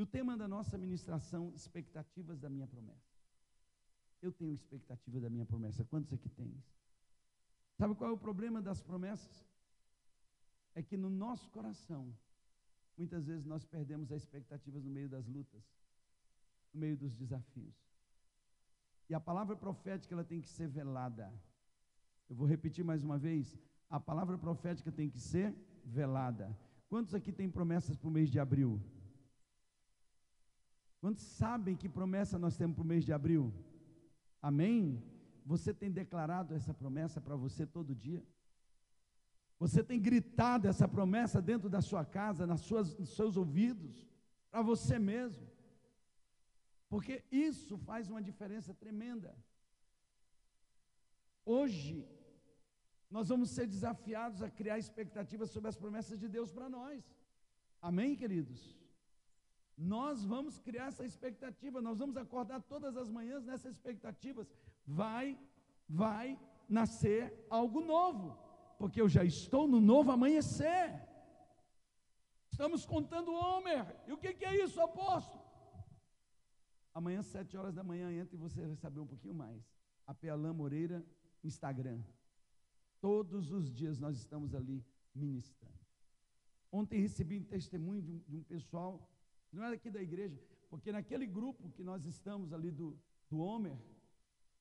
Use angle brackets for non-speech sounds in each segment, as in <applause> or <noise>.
E o tema da nossa ministração, expectativas da minha promessa. Eu tenho expectativa da minha promessa. Quantos aqui têm? Sabe qual é o problema das promessas? É que no nosso coração, muitas vezes nós perdemos as expectativas no meio das lutas, no meio dos desafios. E a palavra profética ela tem que ser velada. Eu vou repetir mais uma vez. A palavra profética tem que ser velada. Quantos aqui têm promessas para o mês de abril? Quantos sabem que promessa nós temos para o mês de abril? Amém? Você tem declarado essa promessa para você todo dia? Você tem gritado essa promessa dentro da sua casa, nas suas, nos seus ouvidos, para você mesmo? Porque isso faz uma diferença tremenda. Hoje, nós vamos ser desafiados a criar expectativas sobre as promessas de Deus para nós. Amém, queridos? Nós vamos criar essa expectativa, nós vamos acordar todas as manhãs nessas expectativas. Vai, vai nascer algo novo, porque eu já estou no novo amanhecer. Estamos contando o Homer. E o que, que é isso, apóstolo? Amanhã, sete horas da manhã, entra e você vai saber um pouquinho mais. A Pealã Moreira, Instagram. Todos os dias nós estamos ali ministrando. Ontem recebi um testemunho de um, de um pessoal não era aqui da igreja, porque naquele grupo que nós estamos ali do, do Homer,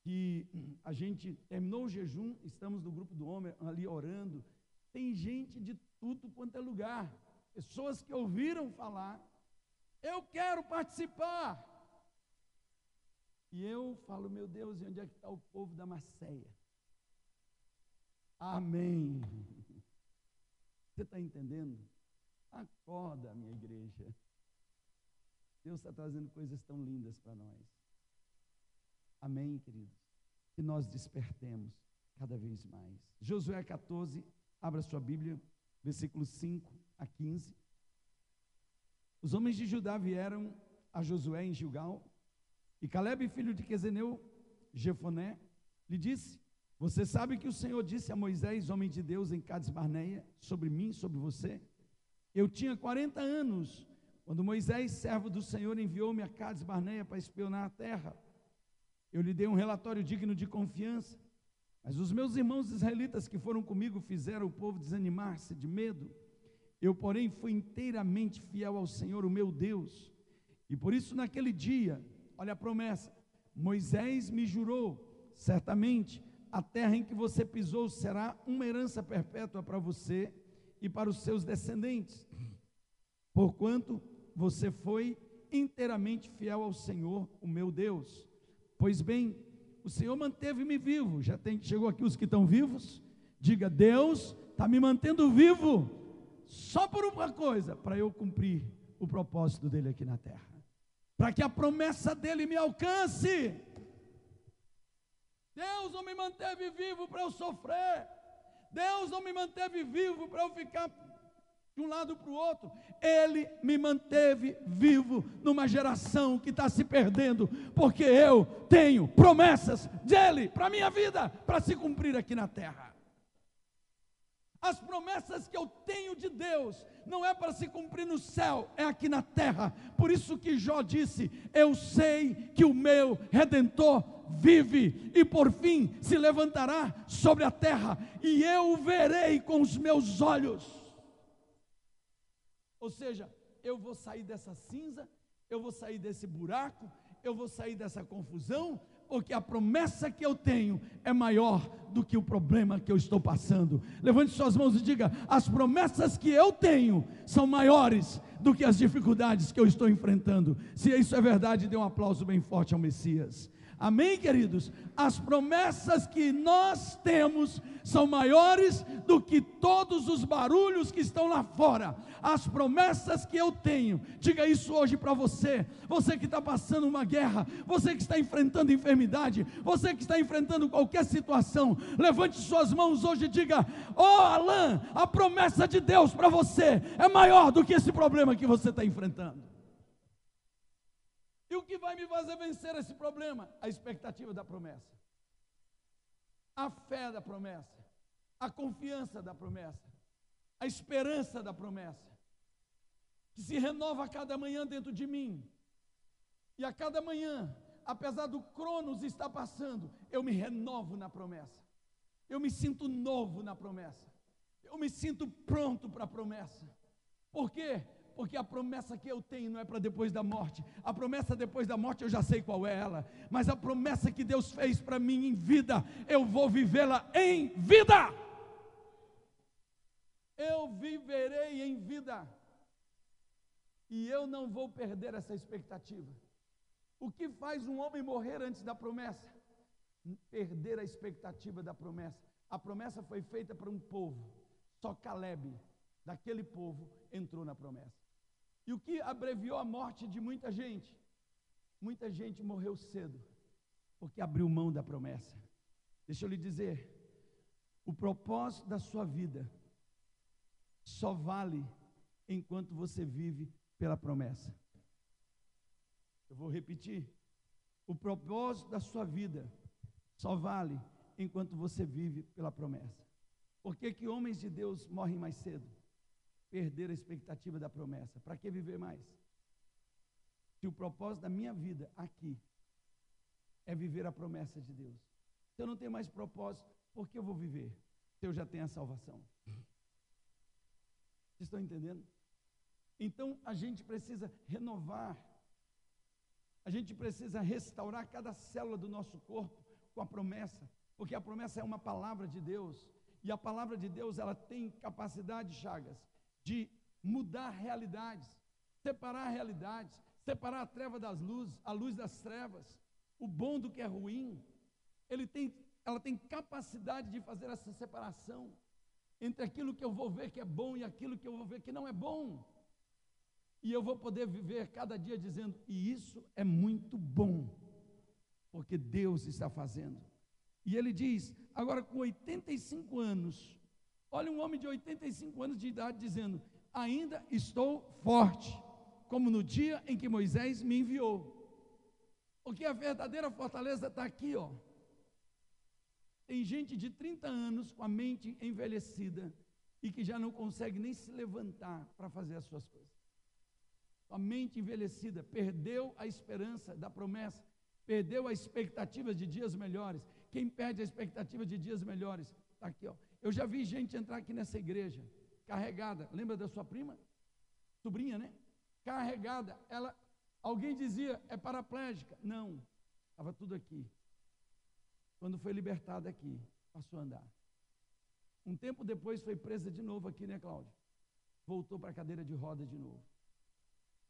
que a gente terminou o jejum, estamos no grupo do Homer ali orando, tem gente de tudo quanto é lugar, pessoas que ouviram falar, eu quero participar. E eu falo, meu Deus, e onde é que está o povo da Macéia? Amém. <laughs> Você está entendendo? Acorda, minha igreja. Deus está trazendo coisas tão lindas para nós. Amém, queridos? Que nós despertemos cada vez mais. Josué 14, abra sua Bíblia, versículos 5 a 15. Os homens de Judá vieram a Josué em Gilgal, e Caleb, filho de Quezeneu, Jefoné, lhe disse: Você sabe que o Senhor disse a Moisés, homem de Deus, em Cades Barneia, sobre mim, sobre você? Eu tinha 40 anos quando Moisés, servo do Senhor, enviou-me a Cades Barneia para espionar a terra, eu lhe dei um relatório digno de confiança. Mas os meus irmãos israelitas que foram comigo fizeram o povo desanimar-se de medo. Eu, porém, fui inteiramente fiel ao Senhor, o meu Deus. E por isso, naquele dia, olha a promessa: Moisés me jurou, certamente, a terra em que você pisou será uma herança perpétua para você e para os seus descendentes. Porquanto você foi inteiramente fiel ao Senhor, o meu Deus. Pois bem, o Senhor manteve-me vivo. Já tem, chegou aqui os que estão vivos? Diga, Deus está me mantendo vivo, só por uma coisa, para eu cumprir o propósito dele aqui na terra, para que a promessa dele me alcance. Deus não me manteve vivo para eu sofrer. Deus não me manteve vivo para eu ficar de um lado para o outro. Ele me manteve vivo numa geração que está se perdendo, porque eu tenho promessas dele para a minha vida, para se cumprir aqui na terra. As promessas que eu tenho de Deus não é para se cumprir no céu, é aqui na terra. Por isso que Jó disse: Eu sei que o meu redentor vive e por fim se levantará sobre a terra, e eu o verei com os meus olhos. Ou seja, eu vou sair dessa cinza, eu vou sair desse buraco, eu vou sair dessa confusão, porque a promessa que eu tenho é maior do que o problema que eu estou passando. Levante suas mãos e diga: as promessas que eu tenho são maiores do que as dificuldades que eu estou enfrentando. Se isso é verdade, dê um aplauso bem forte ao Messias. Amém, queridos? As promessas que nós temos são maiores do que todos os barulhos que estão lá fora. As promessas que eu tenho, diga isso hoje para você, você que está passando uma guerra, você que está enfrentando enfermidade, você que está enfrentando qualquer situação, levante suas mãos hoje e diga: Ó oh, Alain, a promessa de Deus para você é maior do que esse problema que você está enfrentando. E o que vai me fazer vencer esse problema? A expectativa da promessa, a fé da promessa, a confiança da promessa, a esperança da promessa. que se renova a cada manhã dentro de mim. E a cada manhã, apesar do Cronos estar passando, eu me renovo na promessa. Eu me sinto novo na promessa. Eu me sinto pronto para a promessa. Por quê? Porque a promessa que eu tenho não é para depois da morte. A promessa depois da morte eu já sei qual é ela. Mas a promessa que Deus fez para mim em vida, eu vou vivê-la em vida. Eu viverei em vida. E eu não vou perder essa expectativa. O que faz um homem morrer antes da promessa? Perder a expectativa da promessa. A promessa foi feita para um povo. Só Caleb, daquele povo, entrou na promessa. E o que abreviou a morte de muita gente? Muita gente morreu cedo, porque abriu mão da promessa. Deixa eu lhe dizer, o propósito da sua vida só vale enquanto você vive pela promessa. Eu vou repetir. O propósito da sua vida só vale enquanto você vive pela promessa. Por que, que homens de Deus morrem mais cedo? Perder a expectativa da promessa. Para que viver mais? Se o propósito da minha vida aqui é viver a promessa de Deus. Se eu não tenho mais propósito, por que eu vou viver? Se eu já tenho a salvação. Vocês estão entendendo? Então a gente precisa renovar, a gente precisa restaurar cada célula do nosso corpo com a promessa, porque a promessa é uma palavra de Deus, e a palavra de Deus ela tem capacidade, Chagas, de mudar realidades, separar realidades, separar a treva das luzes, a luz das trevas, o bom do que é ruim. Ele tem, ela tem capacidade de fazer essa separação entre aquilo que eu vou ver que é bom e aquilo que eu vou ver que não é bom. E eu vou poder viver cada dia dizendo, e isso é muito bom, porque Deus está fazendo. E ele diz, agora com 85 anos, olha um homem de 85 anos de idade dizendo: Ainda estou forte, como no dia em que Moisés me enviou. Porque a verdadeira fortaleza está aqui, ó. Tem gente de 30 anos com a mente envelhecida e que já não consegue nem se levantar para fazer as suas coisas. A mente envelhecida, perdeu a esperança da promessa, perdeu a expectativa de dias melhores. Quem perde a expectativa de dias melhores, está aqui, ó. Eu já vi gente entrar aqui nessa igreja, carregada. Lembra da sua prima? Sobrinha, né? Carregada. Ela, alguém dizia, é paraplégica. Não, estava tudo aqui. Quando foi libertada aqui, passou a andar. Um tempo depois foi presa de novo aqui, né, Cláudia? Voltou para a cadeira de roda de novo.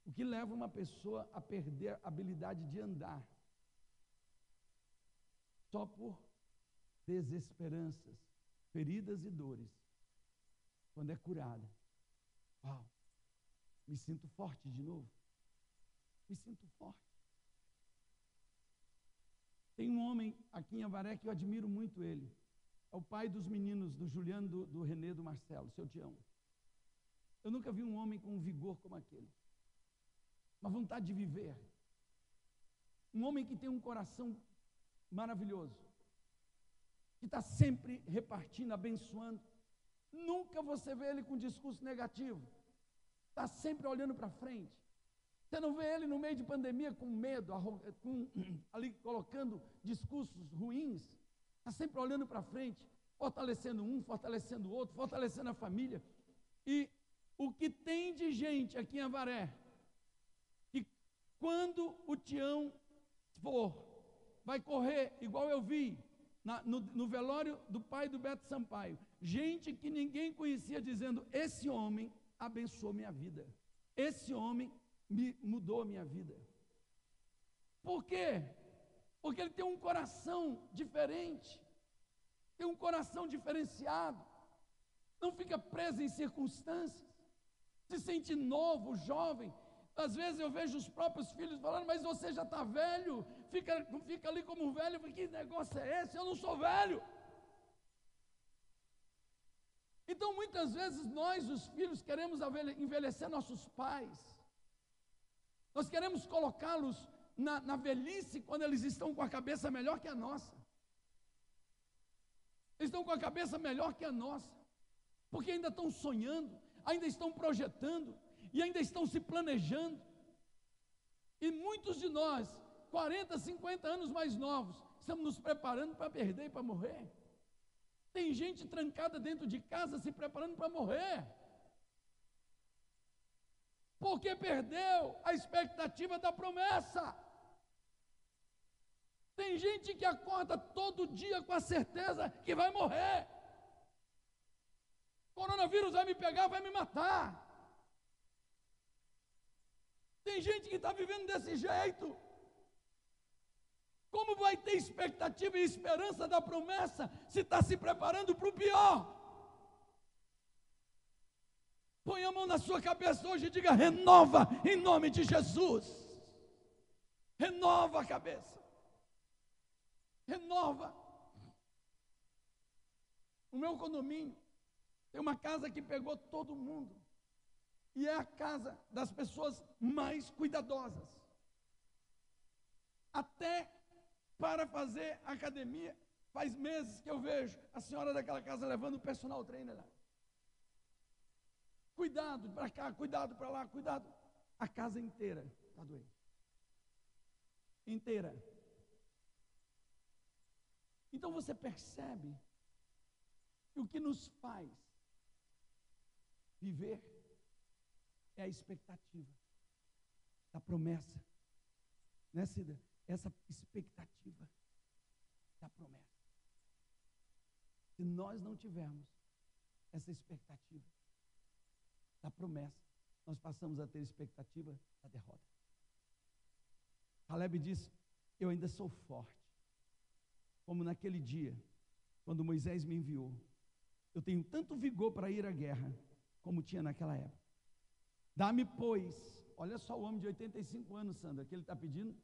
O que leva uma pessoa a perder a habilidade de andar? Só por desesperanças, feridas e dores. Quando é curada. Uau! Me sinto forte de novo. Me sinto forte. Tem um homem aqui em Avaré que eu admiro muito ele. É o pai dos meninos, do Juliano, do, do Renê, do Marcelo, seu Tião. Eu nunca vi um homem com um vigor como aquele. Uma vontade de viver. Um homem que tem um coração maravilhoso. Que está sempre repartindo, abençoando. Nunca você vê ele com discurso negativo. Está sempre olhando para frente. Você não vê ele no meio de pandemia com medo, com, <clears throat> ali colocando discursos ruins. Está sempre olhando para frente, fortalecendo um, fortalecendo o outro, fortalecendo a família. E o que tem de gente aqui em Avaré, que quando o Tião for, vai correr, igual eu vi na, no, no velório do pai do Beto Sampaio, gente que ninguém conhecia dizendo: Esse homem abençoou minha vida. Esse homem me mudou a minha vida. Por quê? Porque ele tem um coração diferente, tem um coração diferenciado, não fica preso em circunstâncias, se sente novo, jovem. Às vezes eu vejo os próprios filhos falando, mas você já está velho, fica, fica ali como um velho, que negócio é esse? Eu não sou velho. Então muitas vezes nós, os filhos, queremos envelhecer nossos pais. Nós queremos colocá-los na, na velhice quando eles estão com a cabeça melhor que a nossa. Eles estão com a cabeça melhor que a nossa, porque ainda estão sonhando, ainda estão projetando, e ainda estão se planejando. E muitos de nós, 40, 50 anos mais novos, estamos nos preparando para perder e para morrer. Tem gente trancada dentro de casa se preparando para morrer. Porque perdeu a expectativa da promessa. Tem gente que acorda todo dia com a certeza que vai morrer. Coronavírus vai me pegar, vai me matar. Tem gente que está vivendo desse jeito. Como vai ter expectativa e esperança da promessa se está se preparando para o pior? Põe a mão na sua cabeça hoje e diga: renova em nome de Jesus. Renova a cabeça. Renova. O meu condomínio tem uma casa que pegou todo mundo. E é a casa das pessoas mais cuidadosas. Até para fazer academia, faz meses que eu vejo a senhora daquela casa levando o personal trainer lá. Cuidado para cá, cuidado para lá, cuidado. A casa inteira está doente. Inteira. Então você percebe que o que nos faz viver é a expectativa da promessa. Né, Cida? Essa expectativa da promessa. Se nós não tivermos essa expectativa da promessa, nós passamos a ter expectativa da derrota. Caleb disse: Eu ainda sou forte, como naquele dia, quando Moisés me enviou. Eu tenho tanto vigor para ir à guerra, como tinha naquela época. Dá-me, pois, olha só o homem de 85 anos, Sandra, que ele está pedindo,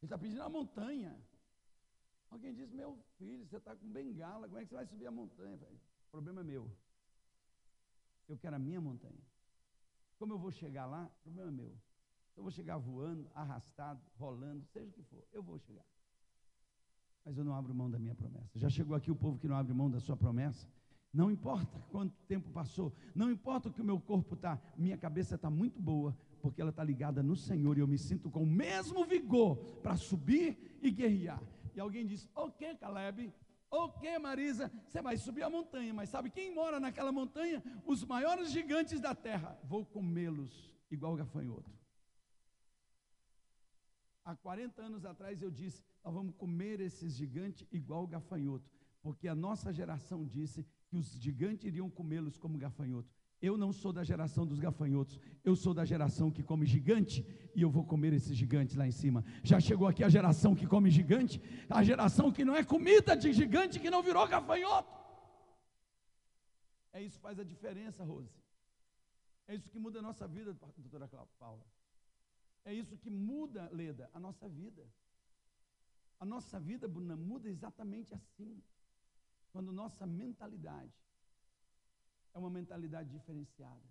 ele está pedindo a montanha. Alguém diz, meu filho, você está com bengala, como é que você vai subir a montanha? O problema é meu. Eu quero a minha montanha. Como eu vou chegar lá? O problema é meu. Eu vou chegar voando, arrastado, rolando, seja o que for, eu vou chegar. Mas eu não abro mão da minha promessa. Já chegou aqui o povo que não abre mão da sua promessa? Não importa quanto tempo passou, não importa o que o meu corpo está, minha cabeça está muito boa, porque ela está ligada no Senhor e eu me sinto com o mesmo vigor para subir e guerrear. E alguém diz: Ok, Caleb, ok, Marisa, você vai subir a montanha, mas sabe quem mora naquela montanha? Os maiores gigantes da terra. Vou comê-los igual gafanhoto. Há 40 anos atrás eu disse: Nós vamos comer esses gigantes igual gafanhoto, porque a nossa geração disse que os gigantes iriam comê-los como gafanhoto. Eu não sou da geração dos gafanhotos, eu sou da geração que come gigante e eu vou comer esses gigantes lá em cima. Já chegou aqui a geração que come gigante, a geração que não é comida de gigante, que não virou gafanhoto. É isso que faz a diferença, Rose. É isso que muda a nossa vida, doutora Paula. É isso que muda, Leda, a nossa vida. A nossa vida, Bruna, muda exatamente assim. Quando nossa mentalidade é uma mentalidade diferenciada.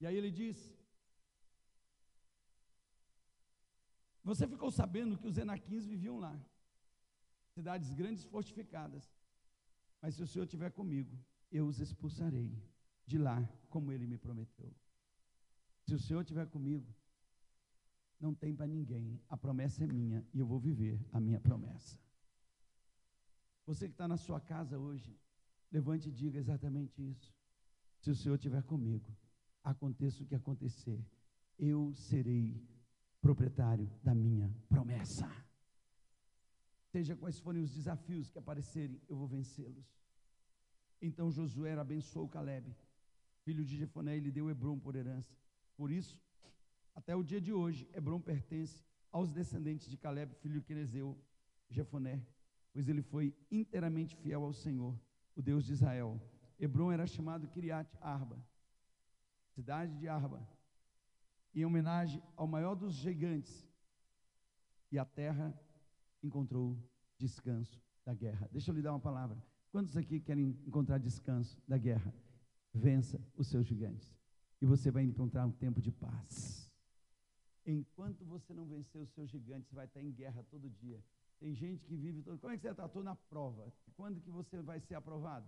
E aí ele diz: Você ficou sabendo que os enaquins viviam lá, cidades grandes fortificadas. Mas se o Senhor estiver comigo, eu os expulsarei de lá, como ele me prometeu. Se o Senhor estiver comigo, não tem para ninguém, a promessa é minha e eu vou viver a minha promessa. Você que está na sua casa hoje, levante e diga exatamente isso. Se o Senhor estiver comigo, aconteça o que acontecer, eu serei proprietário da minha promessa. Seja quais forem os desafios que aparecerem, eu vou vencê-los. Então Josué abençoou Caleb, filho de Jefoné, e lhe deu Hebron por herança. Por isso, até o dia de hoje, Hebron pertence aos descendentes de Caleb, filho de Quenezeu, Jefoné, pois ele foi inteiramente fiel ao Senhor, o Deus de Israel. Hebron era chamado Kiriat Arba, cidade de Arba, em homenagem ao maior dos gigantes. E a terra encontrou descanso da guerra. Deixa eu lhe dar uma palavra. Quantos aqui querem encontrar descanso da guerra? Vença os seus gigantes. E você vai encontrar um tempo de paz. Enquanto você não vencer os seus gigantes, você vai estar em guerra todo dia. Tem gente que vive todo. Como é que você está? Estou na prova. Quando que você vai ser aprovado?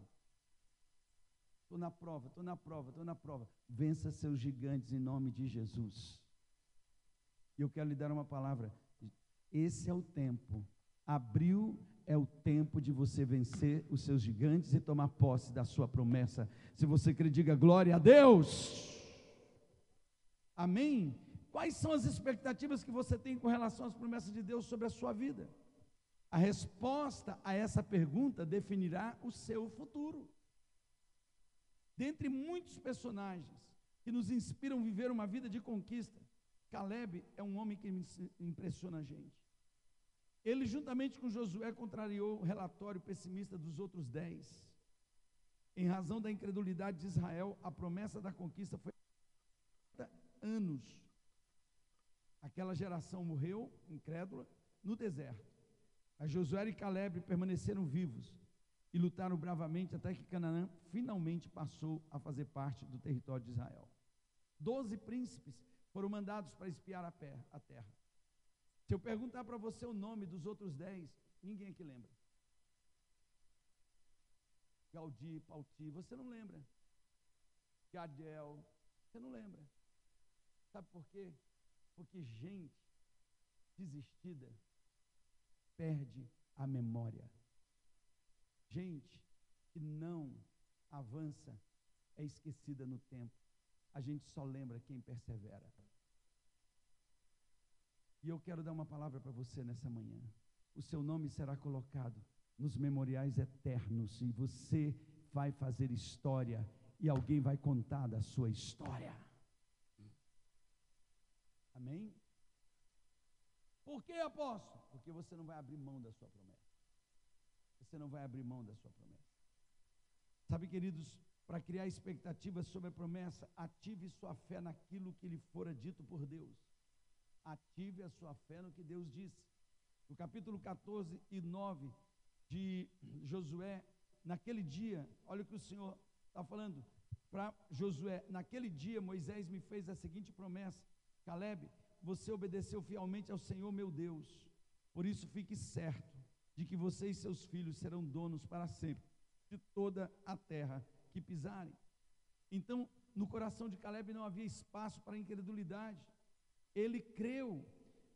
estou na prova, estou na prova, estou na prova. Vença seus gigantes em nome de Jesus. E eu quero lhe dar uma palavra. Esse é o tempo. Abril é o tempo de você vencer os seus gigantes e tomar posse da sua promessa. Se você crê, diga glória a Deus. Amém? Quais são as expectativas que você tem com relação às promessas de Deus sobre a sua vida? A resposta a essa pergunta definirá o seu futuro. Dentre muitos personagens que nos inspiram a viver uma vida de conquista, Caleb é um homem que impressiona a gente. Ele, juntamente com Josué, contrariou o relatório pessimista dos outros dez. Em razão da incredulidade de Israel, a promessa da conquista foi anos. Aquela geração morreu, incrédula, no deserto. Mas Josué e Caleb permaneceram vivos e lutaram bravamente até que Canaã finalmente passou a fazer parte do território de Israel. Doze príncipes foram mandados para espiar a terra. Se eu perguntar para você o nome dos outros dez, ninguém aqui lembra. Gaudi, Pauti, você não lembra. Gadiel, você não lembra. Sabe por quê? Porque gente desistida perde a memória. Gente que não avança é esquecida no tempo. A gente só lembra quem persevera. E eu quero dar uma palavra para você nessa manhã. O seu nome será colocado nos memoriais eternos e você vai fazer história e alguém vai contar da sua história. Amém? Por que, apóstolo? Porque você não vai abrir mão da sua promessa. Você não vai abrir mão da sua promessa. Sabe, queridos, para criar expectativas sobre a promessa, ative sua fé naquilo que lhe fora dito por Deus. Ative a sua fé no que Deus disse. No capítulo 14 e 9 de Josué, naquele dia, olha o que o Senhor está falando para Josué: naquele dia Moisés me fez a seguinte promessa: Caleb, você obedeceu fielmente ao Senhor meu Deus. Por isso fique certo de que você e seus filhos serão donos para sempre de toda a terra que pisarem. Então, no coração de Caleb não havia espaço para incredulidade. Ele creu.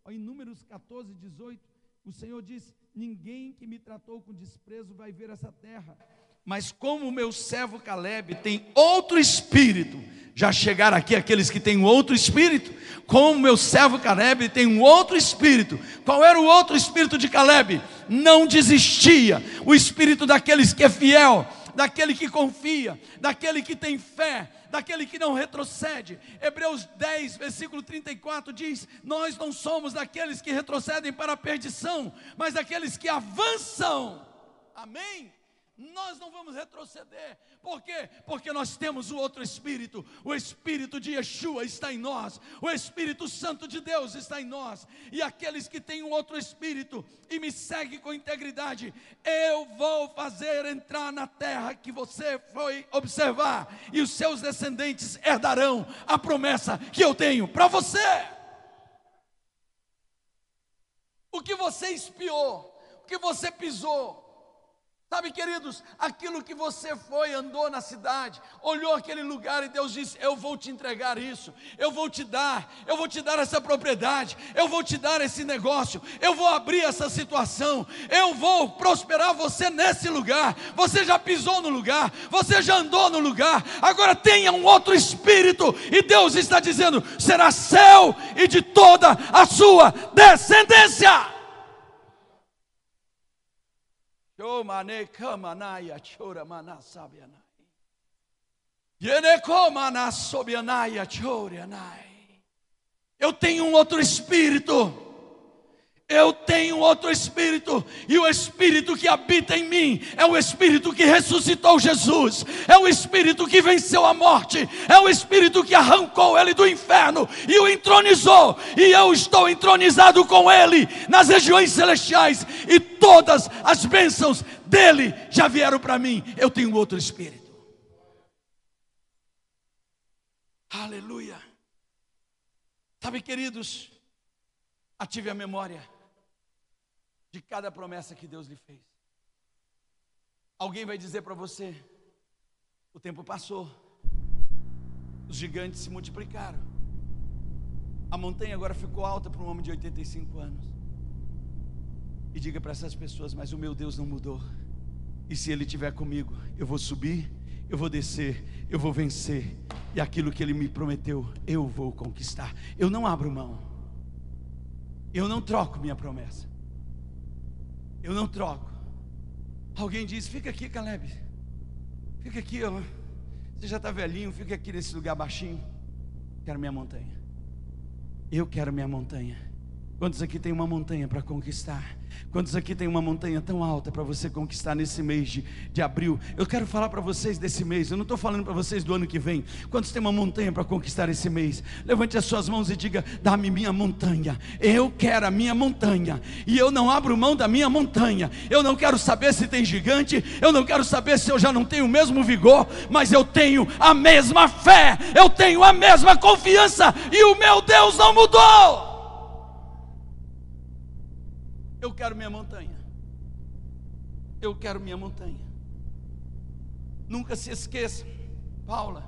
Em Números 14, 18, o Senhor disse: Ninguém que me tratou com desprezo vai ver essa terra. Mas como o meu servo Caleb tem outro espírito, já chegaram aqui aqueles que têm outro espírito, como meu servo Caleb tem um outro espírito. Qual era o outro espírito de Caleb? Não desistia. O espírito daqueles que é fiel, daquele que confia, daquele que tem fé, daquele que não retrocede. Hebreus 10, versículo 34 diz: Nós não somos daqueles que retrocedem para a perdição, mas daqueles que avançam. Amém? Nós não vamos retroceder. Por quê? Porque nós temos o outro Espírito. O Espírito de Yeshua está em nós. O Espírito Santo de Deus está em nós. E aqueles que têm um outro Espírito e me seguem com integridade, eu vou fazer entrar na terra que você foi observar. E os seus descendentes herdarão a promessa que eu tenho para você. O que você espiou, o que você pisou, Sabe, queridos, aquilo que você foi, andou na cidade, olhou aquele lugar e Deus disse: Eu vou te entregar isso, eu vou te dar, eu vou te dar essa propriedade, eu vou te dar esse negócio, eu vou abrir essa situação, eu vou prosperar você nesse lugar. Você já pisou no lugar, você já andou no lugar, agora tenha um outro espírito, e Deus está dizendo: será céu e de toda a sua descendência. Yomane kamanaya chora manasabianai. Yeneko manasobianaya chorianai. Eu tenho um outro espírito eu tenho outro espírito, e o espírito que habita em mim é o espírito que ressuscitou Jesus, é o espírito que venceu a morte, é o espírito que arrancou ele do inferno e o entronizou, e eu estou entronizado com ele nas regiões celestiais, e todas as bênçãos dele já vieram para mim. Eu tenho outro espírito. Aleluia. Sabe, queridos, ative a memória de cada promessa que Deus lhe fez. Alguém vai dizer para você: O tempo passou. Os gigantes se multiplicaram. A montanha agora ficou alta para um homem de 85 anos. E diga para essas pessoas: Mas o meu Deus não mudou. E se Ele estiver comigo, eu vou subir, eu vou descer, eu vou vencer. E aquilo que Ele me prometeu, eu vou conquistar. Eu não abro mão. Eu não troco minha promessa. Eu não troco. Alguém diz: Fica aqui, Caleb. Fica aqui, ó. Você já está velhinho, fica aqui nesse lugar baixinho. Quero minha montanha. Eu quero minha montanha. Quantos aqui tem uma montanha para conquistar? Quantos aqui tem uma montanha tão alta para você conquistar nesse mês de, de abril? Eu quero falar para vocês desse mês, eu não estou falando para vocês do ano que vem. Quantos tem uma montanha para conquistar esse mês? Levante as suas mãos e diga: dá-me minha montanha. Eu quero a minha montanha. E eu não abro mão da minha montanha. Eu não quero saber se tem gigante, eu não quero saber se eu já não tenho o mesmo vigor, mas eu tenho a mesma fé, eu tenho a mesma confiança, e o meu Deus não mudou. Eu quero minha montanha. Eu quero minha montanha. Nunca se esqueça, Paula,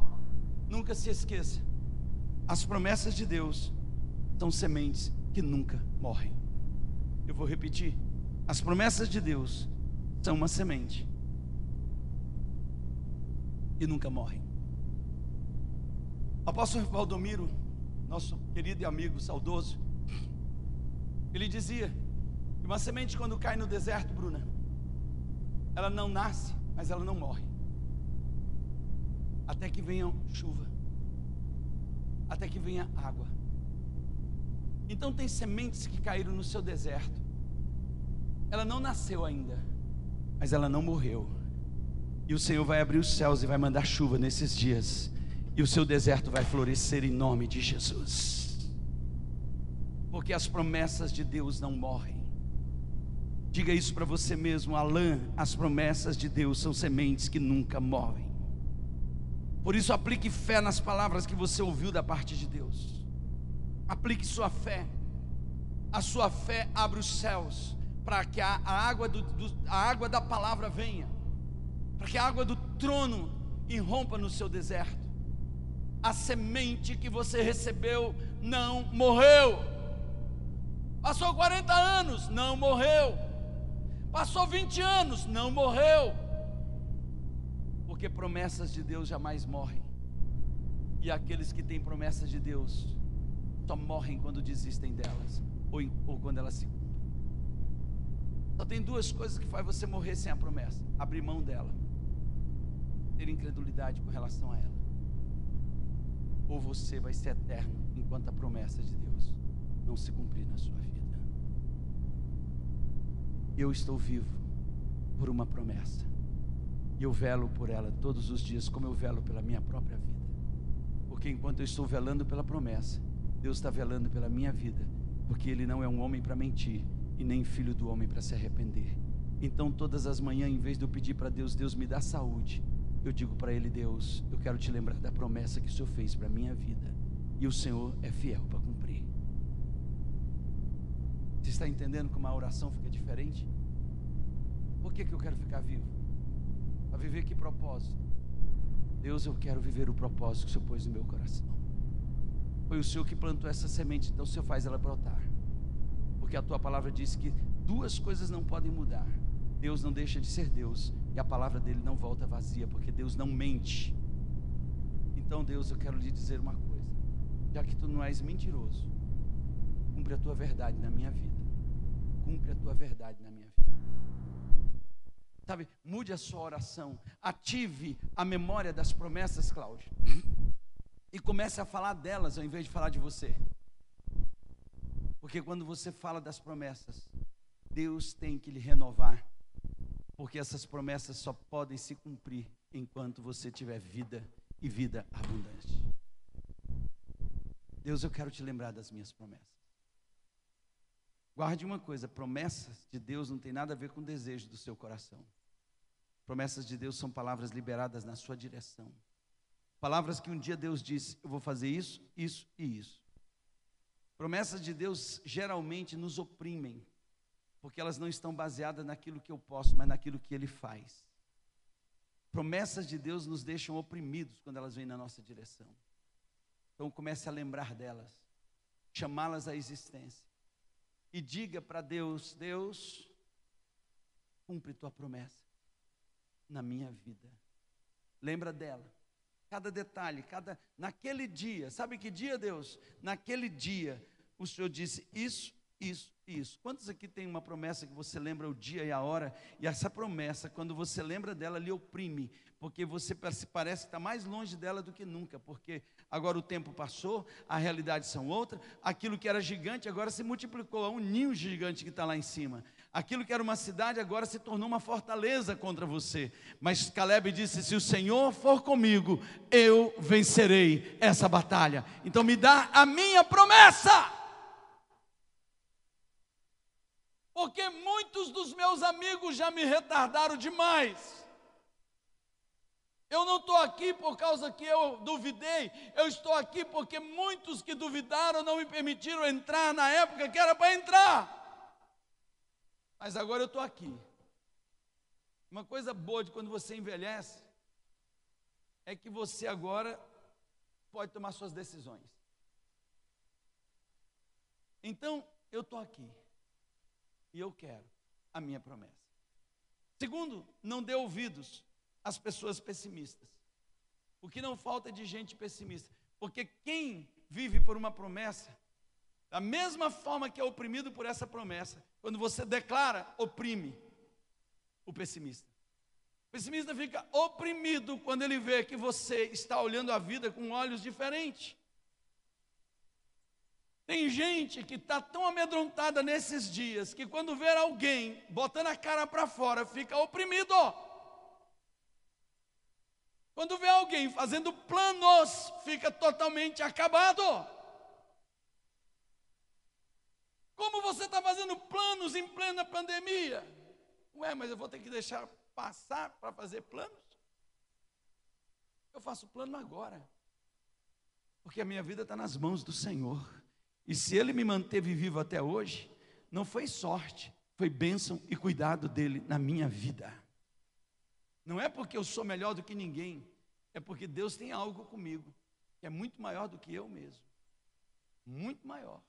nunca se esqueça. As promessas de Deus são sementes que nunca morrem. Eu vou repetir. As promessas de Deus são uma semente e nunca morrem. Apóstolo Valdomiro, nosso querido e amigo saudoso, ele dizia e uma semente, quando cai no deserto, Bruna, ela não nasce, mas ela não morre. Até que venha chuva, até que venha água. Então, tem sementes que caíram no seu deserto. Ela não nasceu ainda, mas ela não morreu. E o Senhor vai abrir os céus e vai mandar chuva nesses dias. E o seu deserto vai florescer em nome de Jesus. Porque as promessas de Deus não morrem. Diga isso para você mesmo, Alain. As promessas de Deus são sementes que nunca morrem. Por isso, aplique fé nas palavras que você ouviu da parte de Deus. Aplique sua fé. A sua fé abre os céus para que a, a água do, do, a água da palavra venha, para que a água do trono irrompa no seu deserto. A semente que você recebeu não morreu. Passou 40 anos, não morreu. Passou 20 anos, não morreu. Porque promessas de Deus jamais morrem. E aqueles que têm promessas de Deus só morrem quando desistem delas ou, ou quando elas se cumprem. Só tem duas coisas que faz você morrer sem a promessa: abrir mão dela, ter incredulidade com relação a ela. Ou você vai ser eterno enquanto a promessa de Deus não se cumprir na sua vida. Eu estou vivo por uma promessa. E eu velo por ela todos os dias, como eu velo pela minha própria vida. Porque enquanto eu estou velando pela promessa, Deus está velando pela minha vida. Porque Ele não é um homem para mentir e nem filho do homem para se arrepender. Então, todas as manhãs, em vez de eu pedir para Deus, Deus me dá saúde, eu digo para Ele, Deus, eu quero te lembrar da promessa que o Senhor fez para a minha vida. E o Senhor é fiel para. Você está entendendo como a oração fica diferente? Por que, que eu quero ficar vivo? Para viver que propósito? Deus, eu quero viver o propósito que o Senhor pôs no meu coração. Foi o Senhor que plantou essa semente, então o Senhor faz ela brotar. Porque a tua palavra diz que duas coisas não podem mudar. Deus não deixa de ser Deus e a palavra dele não volta vazia, porque Deus não mente. Então, Deus, eu quero lhe dizer uma coisa. Já que tu não és mentiroso, cumpre a tua verdade na minha vida cumpre a tua verdade na minha vida. Sabe, mude a sua oração, ative a memória das promessas, Cláudio, e comece a falar delas ao invés de falar de você. Porque quando você fala das promessas, Deus tem que lhe renovar, porque essas promessas só podem se cumprir enquanto você tiver vida e vida abundante. Deus, eu quero te lembrar das minhas promessas. Guarde uma coisa: promessas de Deus não tem nada a ver com o desejo do seu coração. Promessas de Deus são palavras liberadas na sua direção. Palavras que um dia Deus disse: Eu vou fazer isso, isso e isso. Promessas de Deus geralmente nos oprimem, porque elas não estão baseadas naquilo que eu posso, mas naquilo que Ele faz. promessas de Deus nos deixam oprimidos quando elas vêm na nossa direção. Então comece a lembrar delas, chamá-las à existência. E diga para Deus: Deus, cumpre tua promessa na minha vida. Lembra dela. Cada detalhe, cada naquele dia, sabe que dia, Deus? Naquele dia, o Senhor disse isso, isso isso. Quantos aqui tem uma promessa que você lembra o dia e a hora, e essa promessa, quando você lembra dela, lhe oprime, porque você parece que está mais longe dela do que nunca, porque agora o tempo passou, a realidade são outra, aquilo que era gigante agora se multiplicou a um ninho gigante que está lá em cima. Aquilo que era uma cidade agora se tornou uma fortaleza contra você. Mas Caleb disse: Se o Senhor for comigo, eu vencerei essa batalha. Então me dá a minha promessa. Porque muitos dos meus amigos já me retardaram demais. Eu não estou aqui por causa que eu duvidei, eu estou aqui porque muitos que duvidaram não me permitiram entrar na época que era para entrar. Mas agora eu estou aqui. Uma coisa boa de quando você envelhece é que você agora pode tomar suas decisões. Então, eu estou aqui e eu quero a minha promessa. Segundo, não dê ouvidos às pessoas pessimistas. O que não falta é de gente pessimista, porque quem vive por uma promessa, da mesma forma que é oprimido por essa promessa, quando você declara, oprime o pessimista. O pessimista fica oprimido quando ele vê que você está olhando a vida com olhos diferentes. Tem gente que está tão amedrontada nesses dias que quando ver alguém botando a cara para fora fica oprimido. Quando vê alguém fazendo planos, fica totalmente acabado. Como você está fazendo planos em plena pandemia? Ué, mas eu vou ter que deixar passar para fazer planos? Eu faço plano agora, porque a minha vida está nas mãos do Senhor. E se ele me manteve vivo até hoje, não foi sorte, foi bênção e cuidado dele na minha vida. Não é porque eu sou melhor do que ninguém, é porque Deus tem algo comigo que é muito maior do que eu mesmo. Muito maior.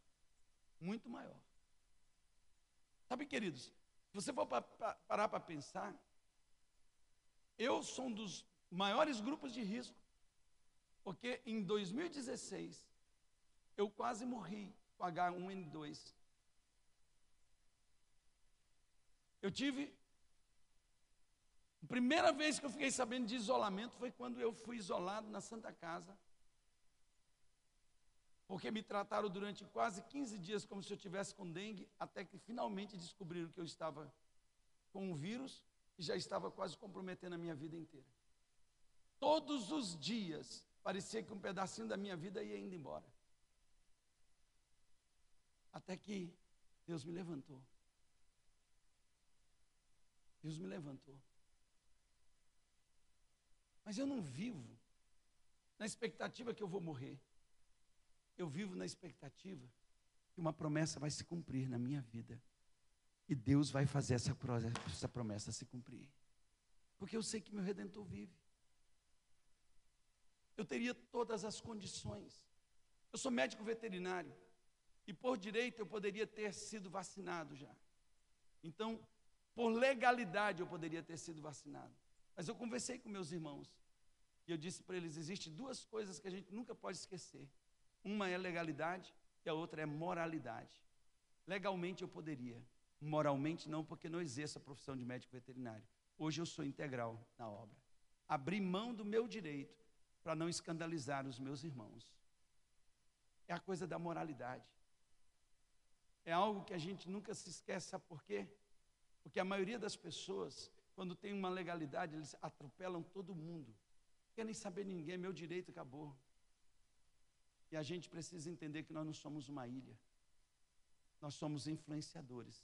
Muito maior. Sabe, queridos, se você for parar para pensar, eu sou um dos maiores grupos de risco, porque em 2016 eu quase morri com H1N2. Eu tive. A primeira vez que eu fiquei sabendo de isolamento foi quando eu fui isolado na Santa Casa. Porque me trataram durante quase 15 dias como se eu tivesse com dengue, até que finalmente descobriram que eu estava com um vírus e já estava quase comprometendo a minha vida inteira. Todos os dias parecia que um pedacinho da minha vida ia indo embora. Até que Deus me levantou. Deus me levantou. Mas eu não vivo na expectativa que eu vou morrer. Eu vivo na expectativa que uma promessa vai se cumprir na minha vida. E Deus vai fazer essa, essa promessa se cumprir. Porque eu sei que meu redentor vive. Eu teria todas as condições. Eu sou médico veterinário. E por direito eu poderia ter sido vacinado já. Então, por legalidade eu poderia ter sido vacinado. Mas eu conversei com meus irmãos. E eu disse para eles: existem duas coisas que a gente nunca pode esquecer. Uma é legalidade e a outra é moralidade. Legalmente eu poderia, moralmente não, porque não exerço a profissão de médico veterinário. Hoje eu sou integral na obra. Abri mão do meu direito para não escandalizar os meus irmãos. É a coisa da moralidade é algo que a gente nunca se esquece, sabe por quê? Porque a maioria das pessoas, quando tem uma legalidade, eles atropelam todo mundo. Não querem saber ninguém, meu direito acabou. E a gente precisa entender que nós não somos uma ilha. Nós somos influenciadores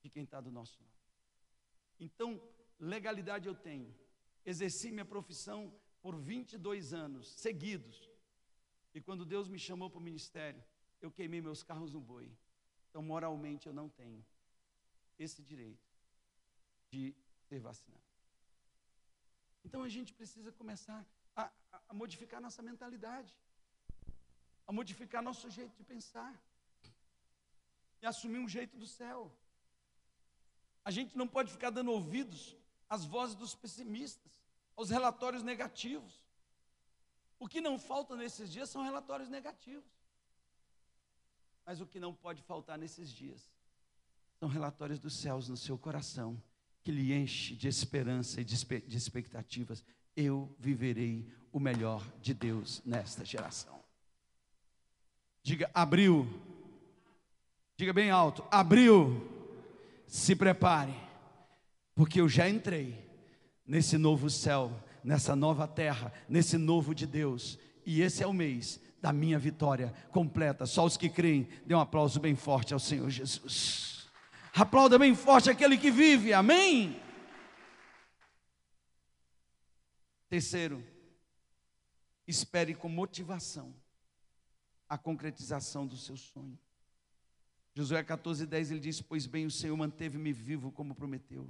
de quem está do nosso lado. Então, legalidade eu tenho. Exerci minha profissão por 22 anos seguidos. E quando Deus me chamou para o ministério, eu queimei meus carros no boi. Então, moralmente, eu não tenho esse direito de ser vacinado. Então a gente precisa começar a, a modificar nossa mentalidade, a modificar nosso jeito de pensar e assumir um jeito do céu. A gente não pode ficar dando ouvidos às vozes dos pessimistas, aos relatórios negativos. O que não falta nesses dias são relatórios negativos. Mas o que não pode faltar nesses dias são relatórios dos céus no seu coração, que lhe enche de esperança e de expectativas. Eu viverei o melhor de Deus nesta geração. Diga, abriu. Diga bem alto, abriu. Se prepare, porque eu já entrei nesse novo céu, nessa nova terra, nesse novo de Deus. E esse é o mês da minha vitória completa. Só os que creem, dê um aplauso bem forte ao Senhor Jesus. Aplauda bem forte aquele que vive, amém? Terceiro, espere com motivação a concretização do seu sonho. Josué 14, 10 ele diz: Pois bem, o Senhor manteve-me vivo como prometeu.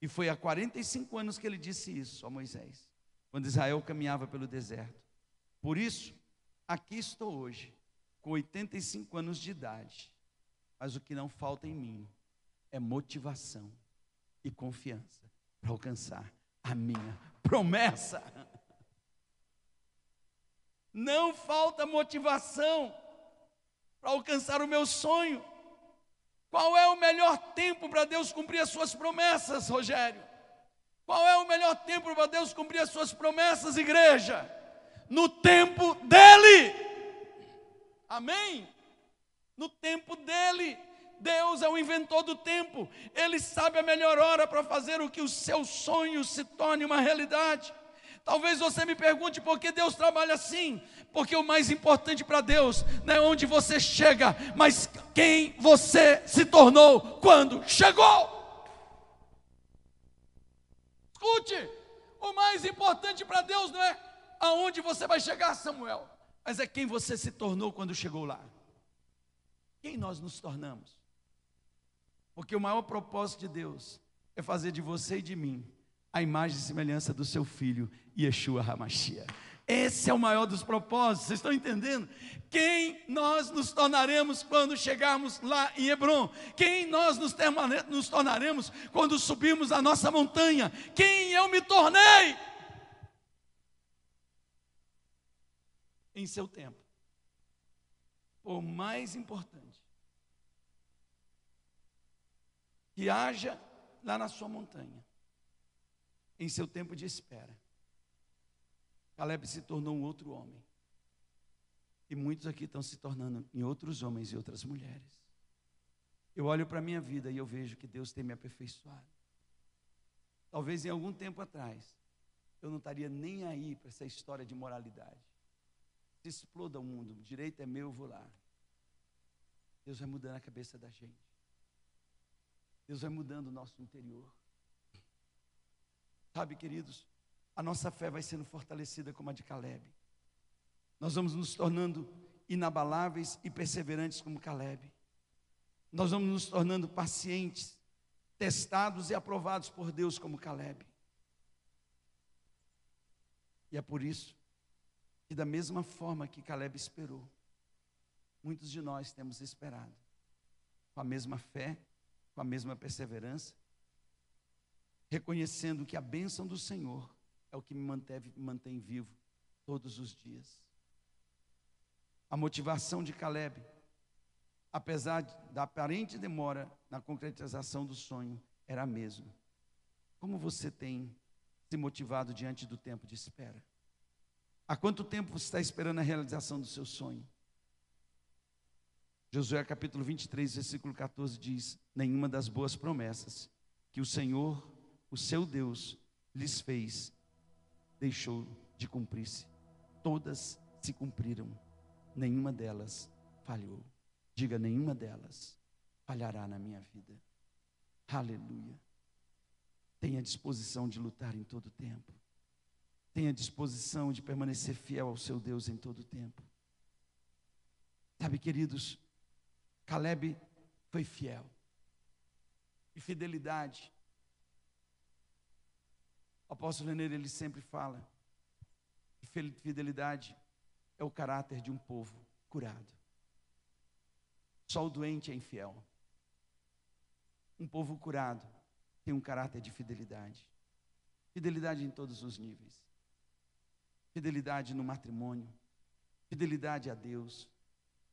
E foi há 45 anos que ele disse isso a Moisés, quando Israel caminhava pelo deserto. Por isso, aqui estou hoje, com 85 anos de idade, mas o que não falta em mim é motivação e confiança para alcançar a minha promessa. Não falta motivação para alcançar o meu sonho. Qual é o melhor tempo para Deus cumprir as suas promessas, Rogério? Qual é o melhor tempo para Deus cumprir as suas promessas, igreja? No tempo dele. Amém? No tempo dele. Deus é o inventor do tempo. Ele sabe a melhor hora para fazer o que o seu sonho se torne uma realidade. Talvez você me pergunte por que Deus trabalha assim. Porque o mais importante para Deus não é onde você chega, mas quem você se tornou quando chegou. Escute, o mais importante para Deus não é aonde você vai chegar, Samuel, mas é quem você se tornou quando chegou lá. Quem nós nos tornamos? Porque o maior propósito de Deus é fazer de você e de mim a imagem e semelhança do seu filho, Yeshua Hamashia. Esse é o maior dos propósitos, vocês estão entendendo? Quem nós nos tornaremos quando chegarmos lá em Hebron? Quem nós nos, nos tornaremos quando subirmos a nossa montanha? Quem eu me tornei? Em seu tempo. O mais importante que haja lá na sua montanha, em seu tempo de espera Caleb se tornou um outro homem. E muitos aqui estão se tornando em outros homens e outras mulheres. Eu olho para a minha vida e eu vejo que Deus tem me aperfeiçoado. Talvez em algum tempo atrás, eu não estaria nem aí para essa história de moralidade. Exploda o mundo, o direito é meu, eu vou lá. Deus vai mudando a cabeça da gente. Deus vai mudando o nosso interior. Sabe, queridos, a nossa fé vai sendo fortalecida como a de Caleb. Nós vamos nos tornando inabaláveis e perseverantes como Caleb. Nós vamos nos tornando pacientes, testados e aprovados por Deus como Caleb. E é por isso que, da mesma forma que Caleb esperou, muitos de nós temos esperado, com a mesma fé, com a mesma perseverança, reconhecendo que a bênção do Senhor é o que me manteve, mantém vivo todos os dias. A motivação de Caleb, apesar da aparente demora na concretização do sonho, era a mesma. Como você tem se motivado diante do tempo de espera? Há quanto tempo você está esperando a realização do seu sonho? Josué capítulo 23, versículo 14 diz: Nenhuma das boas promessas que o Senhor, o seu Deus, lhes fez deixou de cumprir-se. Todas se cumpriram, nenhuma delas falhou. Diga, nenhuma delas falhará na minha vida. Aleluia. Tenha disposição de lutar em todo tempo. Tenha disposição de permanecer fiel ao seu Deus em todo tempo. Sabe, queridos, Caleb foi fiel. E fidelidade O apóstolo René, ele sempre fala que fidelidade é o caráter de um povo curado. Só o doente é infiel. Um povo curado tem um caráter de fidelidade. Fidelidade em todos os níveis. Fidelidade no matrimônio, fidelidade a Deus,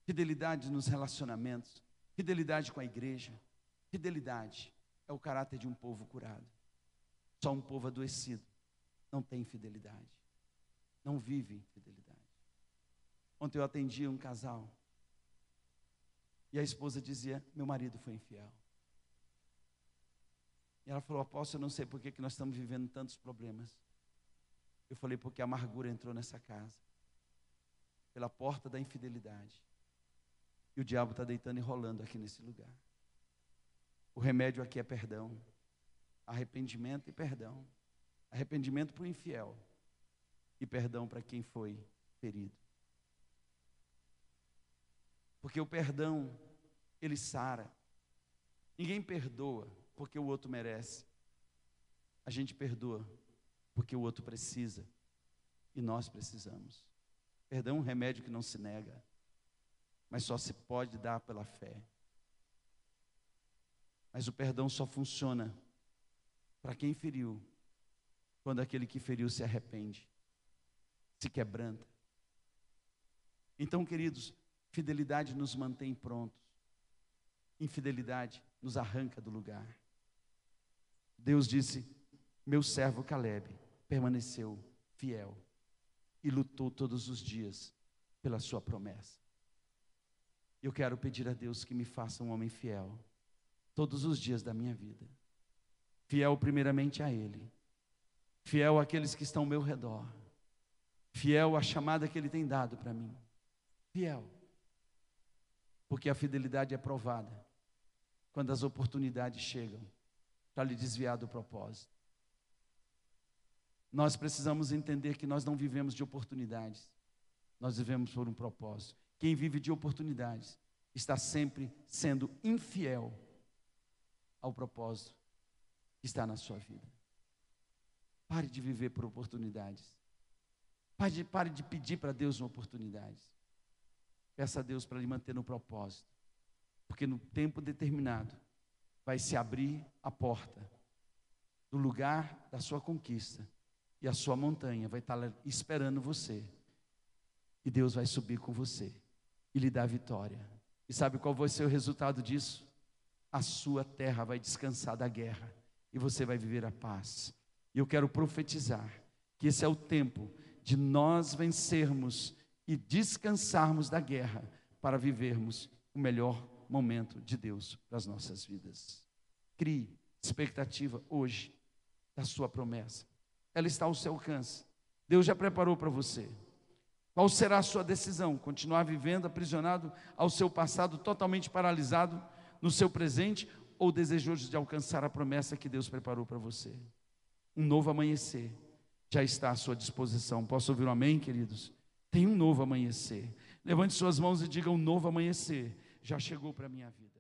fidelidade nos relacionamentos, fidelidade com a igreja. Fidelidade é o caráter de um povo curado. Só um povo adoecido não tem fidelidade, não vive fidelidade. Ontem eu atendi um casal e a esposa dizia: Meu marido foi infiel. E ela falou: Apóstolo, eu não sei por que nós estamos vivendo tantos problemas. Eu falei: Porque a amargura entrou nessa casa, pela porta da infidelidade. E o diabo está deitando e rolando aqui nesse lugar. O remédio aqui é perdão, arrependimento e perdão. Arrependimento para o infiel e perdão para quem foi ferido. Porque o perdão, ele sara. Ninguém perdoa porque o outro merece. A gente perdoa porque o outro precisa. E nós precisamos. Perdão é um remédio que não se nega, mas só se pode dar pela fé. Mas o perdão só funciona para quem feriu, quando aquele que feriu se arrepende, se quebranta. Então, queridos, fidelidade nos mantém prontos, infidelidade nos arranca do lugar. Deus disse: Meu servo Caleb permaneceu fiel e lutou todos os dias pela sua promessa. Eu quero pedir a Deus que me faça um homem fiel todos os dias da minha vida. Fiel primeiramente a Ele, fiel àqueles que estão ao meu redor, fiel à chamada que Ele tem dado para mim. Fiel. Porque a fidelidade é provada quando as oportunidades chegam para lhe desviar do propósito. Nós precisamos entender que nós não vivemos de oportunidades, nós vivemos por um propósito. Quem vive de oportunidades está sempre sendo infiel ao propósito que está na sua vida. Pare de viver por oportunidades. Pare de, pare de pedir para Deus uma oportunidade. Peça a Deus para lhe manter no propósito. Porque no tempo determinado vai se abrir a porta do lugar da sua conquista. E a sua montanha vai estar esperando você. E Deus vai subir com você e lhe dar vitória. E sabe qual vai ser o resultado disso? a sua terra vai descansar da guerra e você vai viver a paz. E eu quero profetizar que esse é o tempo de nós vencermos e descansarmos da guerra para vivermos o melhor momento de Deus para as nossas vidas. Crie expectativa hoje da sua promessa. Ela está ao seu alcance. Deus já preparou para você. Qual será a sua decisão? Continuar vivendo aprisionado ao seu passado, totalmente paralisado? no seu presente ou desejoso de alcançar a promessa que Deus preparou para você. Um novo amanhecer já está à sua disposição. Posso ouvir um amém, queridos? Tem um novo amanhecer. Levante suas mãos e diga: um novo amanhecer já chegou para a minha vida.